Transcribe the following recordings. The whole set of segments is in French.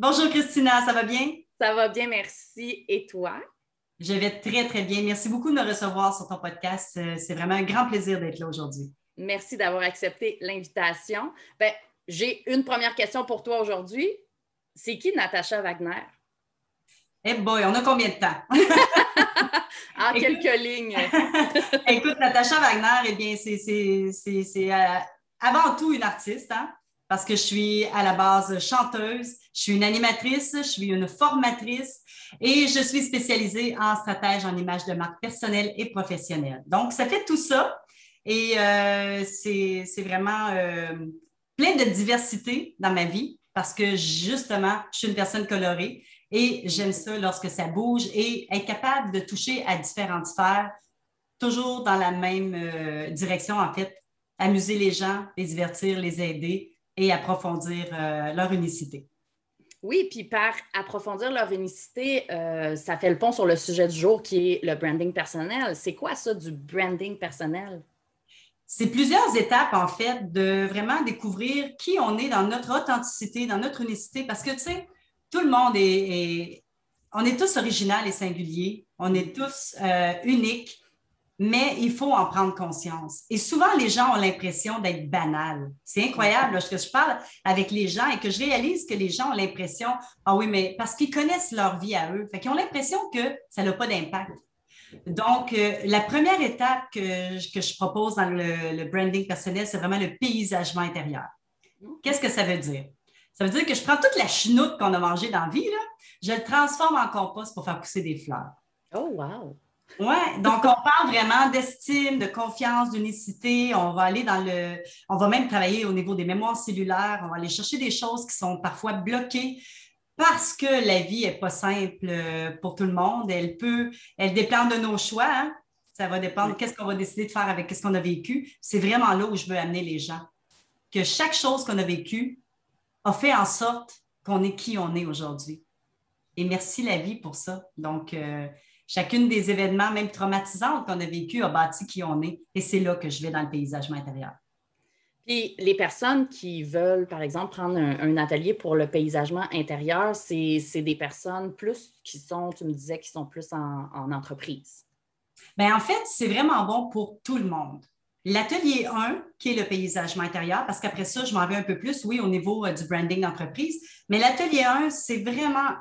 Bonjour Christina, ça va bien? Ça va bien, merci. Et toi? Je vais très, très bien. Merci beaucoup de me recevoir sur ton podcast. Euh, c'est vraiment un grand plaisir d'être là aujourd'hui. Merci d'avoir accepté l'invitation. Ben, j'ai une première question pour toi aujourd'hui. C'est qui Natacha Wagner? Eh boy, on a combien de temps? en quelques lignes. Écoute, Natacha Wagner, eh bien, c'est euh, avant tout une artiste. Hein? Parce que je suis à la base chanteuse, je suis une animatrice, je suis une formatrice et je suis spécialisée en stratège en image de marque personnelle et professionnelle. Donc, ça fait tout ça et euh, c'est vraiment euh, plein de diversité dans ma vie parce que justement, je suis une personne colorée et j'aime ça lorsque ça bouge et être capable de toucher à différentes sphères, toujours dans la même euh, direction en fait, amuser les gens, les divertir, les aider et approfondir euh, leur unicité. Oui, puis par approfondir leur unicité, euh, ça fait le pont sur le sujet du jour qui est le branding personnel. C'est quoi ça du branding personnel? C'est plusieurs étapes, en fait, de vraiment découvrir qui on est dans notre authenticité, dans notre unicité, parce que, tu sais, tout le monde est, on est tous original et singuliers, on est tous euh, uniques, mais il faut en prendre conscience. Et souvent, les gens ont l'impression d'être banals. C'est incroyable lorsque je parle avec les gens et que je réalise que les gens ont l'impression, ah oui, mais parce qu'ils connaissent leur vie à eux, fait qu'ils ont l'impression que ça n'a pas d'impact. Donc, euh, la première étape que, que, je propose dans le, branding personnel, c'est vraiment le paysagement intérieur. Qu'est-ce que ça veut dire? Ça veut dire que je prends toute la chenoute qu'on a mangée dans la vie, là, je le transforme en compost pour faire pousser des fleurs. Oh, wow! Oui, donc on parle vraiment d'estime, de confiance, d'unicité. On va aller dans le. On va même travailler au niveau des mémoires cellulaires. On va aller chercher des choses qui sont parfois bloquées parce que la vie n'est pas simple euh, pour tout le monde. Elle peut. Elle dépend de nos choix. Hein. Ça va dépendre de qu'est-ce qu'on va décider de faire avec ce qu'on a vécu. C'est vraiment là où je veux amener les gens. Que chaque chose qu'on a vécue a fait en sorte qu'on est qui on est aujourd'hui. Et merci la vie pour ça. Donc, euh, chacune des événements, même traumatisants qu'on a vécu, a bâti qui on est. Et c'est là que je vais dans le paysagement intérieur. Puis les personnes qui veulent, par exemple, prendre un, atelier pour le paysagement intérieur, c'est des personnes plus qui sont, tu me disais, qui sont plus en, entreprise. Bien, en fait, c'est vraiment bon pour tout le monde. L'atelier 1, qui est le paysagement intérieur, parce qu'après ça, je m'en vais un peu plus, oui, au niveau euh, du branding d'entreprise, mais l'atelier 1, c'est vraiment,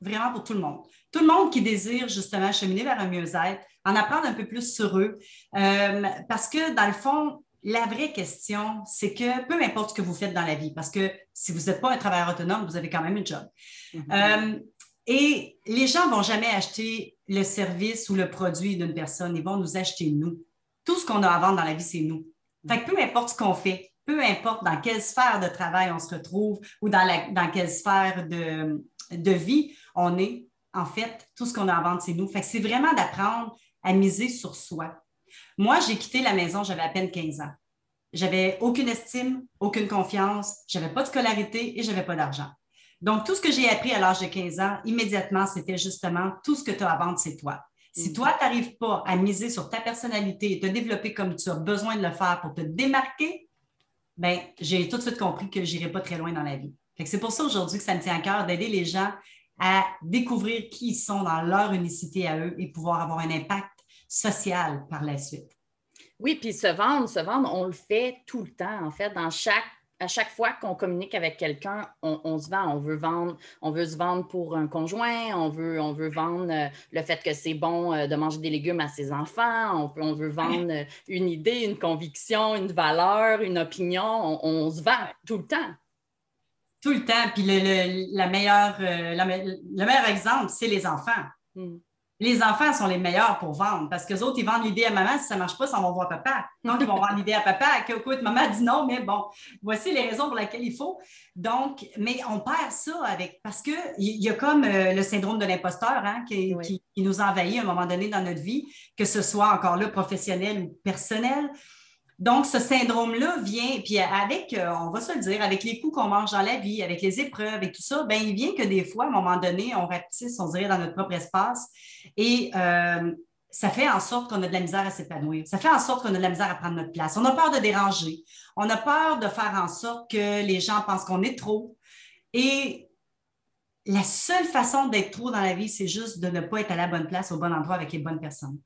vraiment pour tout le monde tout le monde qui désire justement cheminer vers un mieux-être, en apprendre un peu plus sur eux. Euh, parce que dans le fond, la vraie question, c'est que peu importe ce que vous faites dans la vie, parce que si vous n'êtes pas un travailleur autonome, vous avez quand même un job. Mm-hmm. Euh, et les gens ne vont jamais acheter le service ou le produit d'une personne, ils vont nous acheter nous. Tout ce qu'on a à vendre dans la vie, c'est nous. Fait que peu importe ce qu'on fait, peu importe dans quelle sphère de travail on se retrouve ou dans, la, dans quelle sphère de, de vie on est, en fait, tout ce qu'on a à vendre, c'est nous. Fait c'est vraiment d'apprendre à miser sur soi. Moi, j'ai quitté la maison, j'avais à peine 15 ans. J'avais aucune estime, aucune confiance, j'avais pas de scolarité et j'avais pas d'argent. Donc, tout ce que j'ai appris à l'âge de 15 ans, immédiatement, c'était justement tout ce que tu as à vendre, c'est toi. Si mm. toi, tu n'arrives pas à miser sur ta personnalité et te développer comme tu as besoin de le faire pour te démarquer, ben, j'ai tout de suite compris que je n'irai pas très loin dans la vie. C'est pour ça aujourd'hui que ça me tient à cœur d'aider les gens à découvrir qui ils sont dans leur unicité à eux et pouvoir avoir un impact social par la suite. Oui, puis se vendre, se vendre, on le fait tout le temps, en fait, à chaque fois qu'on communique avec quelqu'un, on, se vend. On veut vendre, on veut se vendre pour un conjoint, on veut, on veut vendre euh, le fait que c'est bon euh, de manger des légumes à ses enfants, on, veut vendre euh, une idée, une conviction, une valeur, une opinion. on se vend tout le temps. Tout le temps. Puis le, la meilleure, euh, le meilleur exemple, c'est les enfants. Hmm. Les enfants sont les meilleurs pour vendre parce que les autres, ils vendent l'idée à maman. Si ça ne marche pas, ça va voir papa. Donc, ils vont vendre l'idée à papa. Que, écoute, maman dit non, mais bon, voici les raisons pour lesquelles il faut. Donc, mais on perd ça avec, parce qu'il y a comme euh, le syndrome de l'imposteur hein, qui, qui, nous envahit à un moment donné dans notre vie, que ce soit encore là professionnel ou personnel. Donc, ce syndrome-là vient, puis avec, euh, on va se le dire, avec les coups qu'on mange dans la vie, avec les épreuves et tout ça, bien, il vient que des fois, à un moment donné, on rapetisse, on dirait, dans notre propre espace. Et euh, ça fait en sorte qu'on a de la misère à s'épanouir. Ça fait en sorte qu'on a de la misère à prendre notre place. On a peur de déranger. On a peur de faire en sorte que les gens pensent qu'on est trop. Et la seule façon d'être trop dans la vie, c'est juste de ne pas être à la bonne place, au bon endroit avec les bonnes personnes.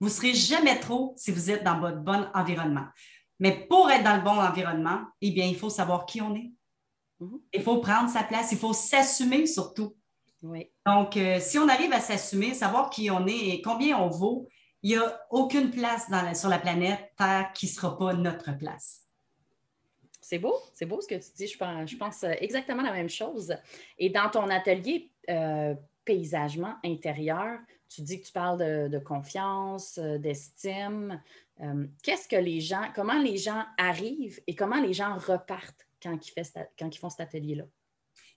Vous ne serez jamais trop si vous êtes dans votre bon environnement. Mais pour être dans le bon environnement, eh bien, il faut savoir qui on est. Mhm. Il faut prendre sa place, il faut s'assumer surtout. Donc, euh, si on arrive à s'assumer, savoir qui on est et combien on vaut, il n'y a aucune place sur la planète Terre qui ne sera pas notre place. C'est beau, c'est beau ce que tu dis. Je pense, je pense, euh, exactement la même chose. Et dans ton atelier euh, paysagement intérieur, tu dis que tu parles de, confiance, euh, d'estime. Euh, qu'est-ce que les gens, comment les gens arrivent et comment les gens repartent quand ils, font cet atelier-là?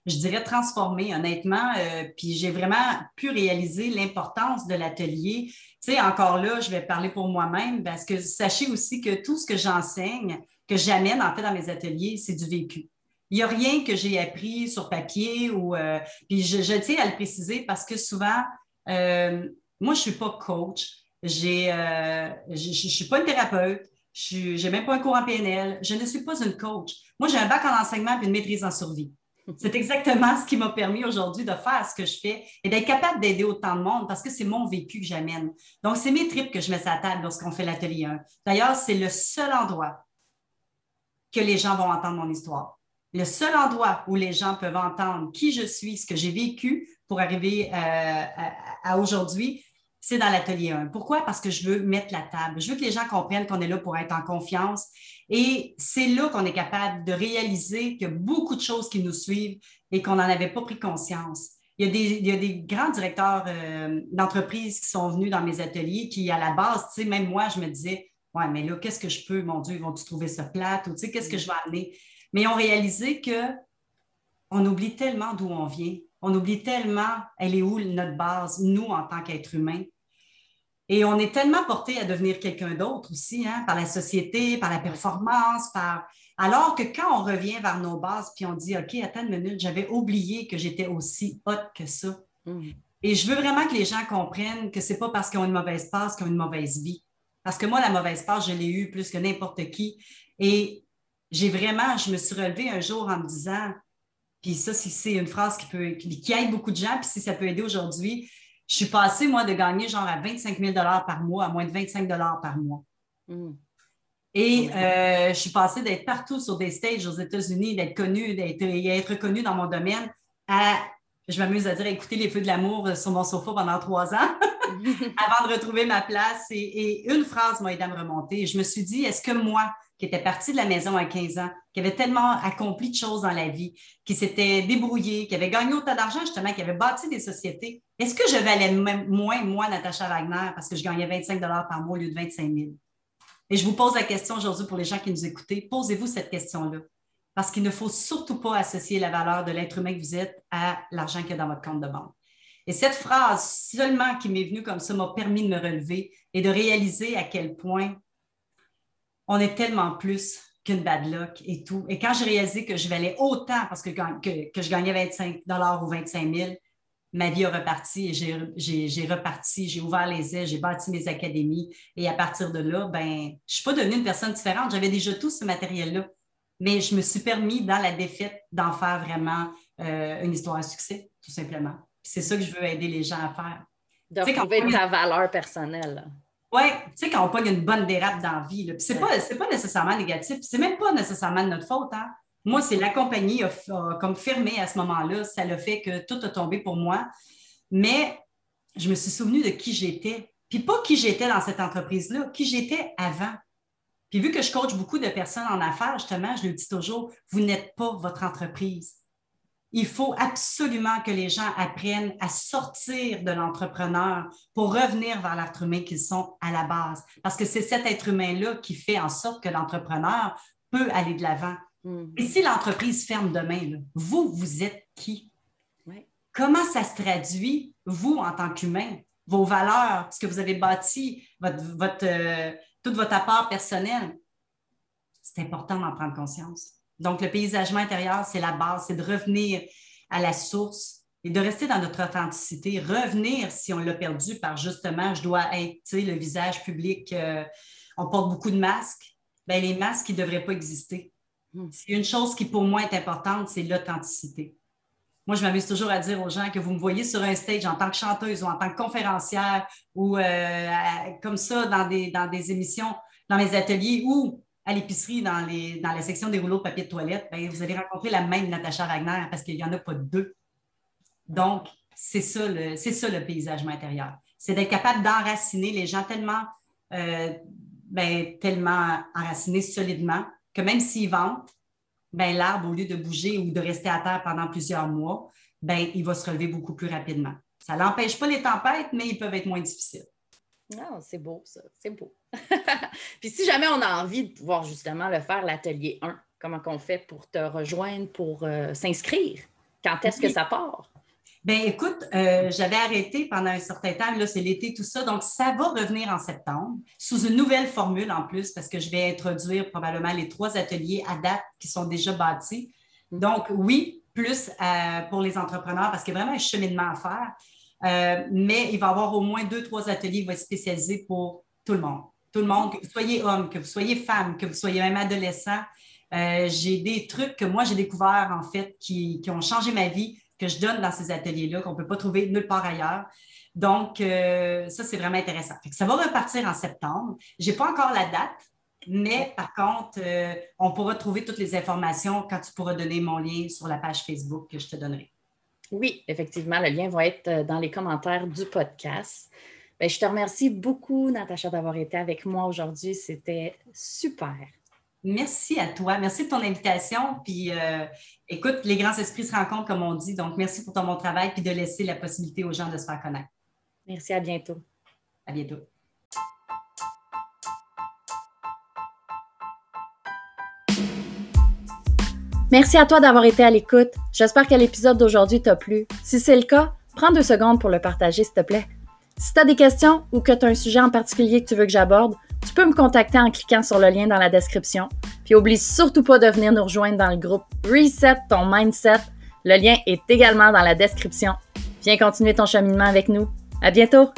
Je dirais transformer, honnêtement. Euh, puis j'ai vraiment pu réaliser l'importance de l'atelier. Tu sais, encore là, je vais parler pour moi-même parce que sachez aussi que tout ce que j'enseigne, que j'amène en fait dans mes ateliers, c'est du vécu. Il n'y a rien que j'ai appris sur papier ou. puis je tiens à le préciser parce que souvent, euh, moi, je ne suis pas coach. J'ai, euh, je ne suis pas une thérapeute. Je n'ai même pas un cours en PNL. Je ne suis pas une coach. Moi, j'ai un bac en enseignement et une maîtrise en survie. C'est exactement ce qui m'a permis aujourd'hui de faire ce que je fais et d'être capable d'aider autant de monde parce que c'est mon vécu que j'amène. Donc, c'est mes tripes que je mets sur la table lorsqu'on fait l'atelier 1. D'ailleurs, c'est le seul endroit que les gens vont entendre mon histoire. Le seul endroit où les gens peuvent entendre qui je suis, ce que j'ai vécu pour arriver euh, à, aujourd'hui, c'est dans l'atelier 1. Pourquoi? Parce que je veux mettre la table. Je veux que les gens comprennent qu'on est là pour être en confiance. Et c'est là qu'on est capable de réaliser qu'il y a beaucoup de choses qui nous suivent et qu'on n'en avait pas pris conscience. Il y a des, grands directeurs euh, d'entreprises qui sont venus dans mes ateliers qui, à la base, tu sais, même moi, je me disais, ouais, mais là, qu'est-ce que je peux, mon Dieu, vont-tu trouver ça plate? Ou tu sais, qu'est-ce que je vais amener? Mais ils ont réalisé qu'on oublie tellement d'où on vient. On oublie tellement, elle est où notre base, nous, en tant qu'êtres humains. Et on est tellement porté à devenir quelqu'un d'autre aussi, hein, par la société, par la performance, par... Alors que quand on revient vers nos bases, puis on dit, OK, attends une minute, j'avais oublié que j'étais aussi haute que ça. Mm. Et je veux vraiment que les gens comprennent que ce n'est pas parce qu'ils ont une mauvaise passe qu'ils ont une mauvaise vie. Parce que moi, la mauvaise passe, je l'ai eue plus que n'importe qui. Et j'ai vraiment, je me suis relevée un jour en me disant, puis ça, c'est une phrase qui peut qui aide beaucoup de gens, puis si ça peut aider aujourd'hui, je suis passée, moi, de gagner genre à 25 000 par mois à moins de 25 par mois. Mm. Et euh, je suis passée d'être partout sur des stages aux États-Unis, d'être connue, d'être être connue dans mon domaine, à, je m'amuse à dire, écouter les feux de l'amour sur mon sofa pendant trois ans avant de retrouver ma place. Et, et une phrase m'a aidé à me remonter. Je me suis dit, est-ce que moi, qui était parti de la maison à 15 ans, qui avait tellement accompli de choses dans la vie, qui s'était débrouillé, qui avait gagné autant d'argent, justement, qui avait bâti des sociétés. Est-ce que je valais moins, moi, Natacha Wagner, parce que je gagnais 25 par mois au lieu de 25 000? Et je vous pose la question aujourd'hui pour les gens qui nous écoutent. Posez-vous cette question-là. Parce qu'il ne faut surtout pas associer la valeur de l'être humain que vous êtes à l'argent qu'il y a dans votre compte de banque. Et cette phrase seulement qui m'est venue comme ça m'a permis de me relever et de réaliser à quel point on est tellement plus qu'une bad luck et tout. Et quand j'ai réalisé que je valais autant parce que, que, je gagnais 25 ou 25 000, ma vie a reparti et j'ai reparti, j'ai ouvert les ailes, j'ai bâti mes académies. Et à partir de là, ben, je ne suis pas devenue une personne différente. J'avais déjà tout ce matériel-là. Mais je me suis permis, dans la défaite, d'en faire vraiment euh, une histoire à succès, tout simplement. C'est ça que je veux aider les gens à faire. De trouver ta valeur personnelle. Oui, tu sais, quand on pogne une bonne dérape dans la vie, ce n'est pas, pas, nécessairement négatif, c'est même pas nécessairement de notre faute. Hein? Moi, c'est la compagnie a, comme fermé à ce moment-là, ça le fait que tout a tombé pour moi. Mais je me suis souvenu de qui j'étais. Puis pas qui j'étais dans cette entreprise-là, qui j'étais avant. Puis vu que je coach beaucoup de personnes en affaires, justement, je le dis toujours, vous n'êtes pas votre entreprise. Il faut absolument que les gens apprennent à sortir de l'entrepreneur pour revenir vers l'être humain qu'ils sont à la base. Parce que c'est cet être humain-là qui fait en sorte que l'entrepreneur peut aller de l'avant. Mm-hmm. Et si l'entreprise ferme demain, vous, vous êtes qui? Comment ça se traduit, vous, en tant qu'humain, vos valeurs, ce que vous avez bâti, votre, euh, tout votre apport personnel? C'est important d'en prendre conscience. Donc, le paysagement intérieur, c'est la base, c'est de revenir à la source et de rester dans notre authenticité, revenir si on l'a perdu par justement, je dois être le visage public, euh, on porte beaucoup de masques. Bien, les masques, ils ne devraient pas exister. Hmm. C'est une chose qui, pour moi, est importante, c'est l'authenticité. Moi, je m'amuse toujours à dire aux gens que vous me voyez sur un stage en tant que chanteuse ou en tant que conférencière ou euh, comme ça dans des, dans des émissions, dans mes ateliers ou à l'épicerie, dans, dans la section des rouleaux de papier de toilette, ben, vous allez rencontrer la même Natacha Wagner parce qu'il n'y en a pas deux. Donc, c'est ça, le, ça le paysagement intérieur. C'est d'être capable d'enraciner les gens tellement, euh, ben, tellement enracinés solidement que même s'ils vendent, ben, l'arbre, au lieu de bouger ou de rester à terre pendant plusieurs mois, ben, il va se relever beaucoup plus rapidement. Ça n'empêche pas les tempêtes, mais ils peuvent être moins difficiles. Non, c'est beau, ça. C'est beau. Puis si jamais on a envie de pouvoir justement le faire, l'atelier 1, comment qu'on fait pour te rejoindre, pour euh, s'inscrire? Quand est-ce que ça part? Ben écoute, euh, j'avais arrêté pendant un certain temps, là c'est l'été, tout ça, donc ça va revenir en septembre sous une nouvelle formule en plus parce que je vais introduire probablement les trois ateliers à date qui sont déjà bâtis. Donc oui, plus euh, pour les entrepreneurs parce qu'il y a vraiment un cheminement à faire, mais il va y avoir au moins deux, trois ateliers qui vont être spécialisés pour tout le monde. Tout le monde, que vous soyez homme, que vous soyez femme, que vous soyez même adolescent. j'ai des trucs que moi j'ai découverts en fait qui, qui ont changé ma vie que je donne dans ces ateliers-là, qu'on ne peut pas trouver nulle part ailleurs. Donc, euh, ça, c'est vraiment intéressant. ça va repartir en septembre. Je n'ai pas encore la date, mais par contre, euh, on pourra trouver toutes les informations quand tu pourras donner mon lien sur la page Facebook que je te donnerai. Oui, effectivement, le lien va être euh, dans les commentaires du podcast. Bien, je te remercie beaucoup, Natacha, d'avoir été avec moi aujourd'hui. C'était super. Merci à toi. Merci de ton invitation. Puis, euh, écoute, les grands esprits se rencontrent, comme on dit. Donc, merci pour ton bon travail puis de laisser la possibilité aux gens de se faire connaître. Merci, à bientôt. À bientôt. Merci à toi d'avoir été à l'écoute. J'espère que l'épisode d'aujourd'hui t'a plu. Si c'est le cas, prends deux secondes pour le partager, s'il te plaît. Si tu as des questions ou que tu as un sujet en particulier que tu veux que j'aborde, tu peux me contacter en cliquant sur le lien dans la description. Puis oublie surtout pas de venir nous rejoindre dans le groupe Reset ton mindset. Le lien est également dans la description. Viens continuer ton cheminement avec nous. À bientôt!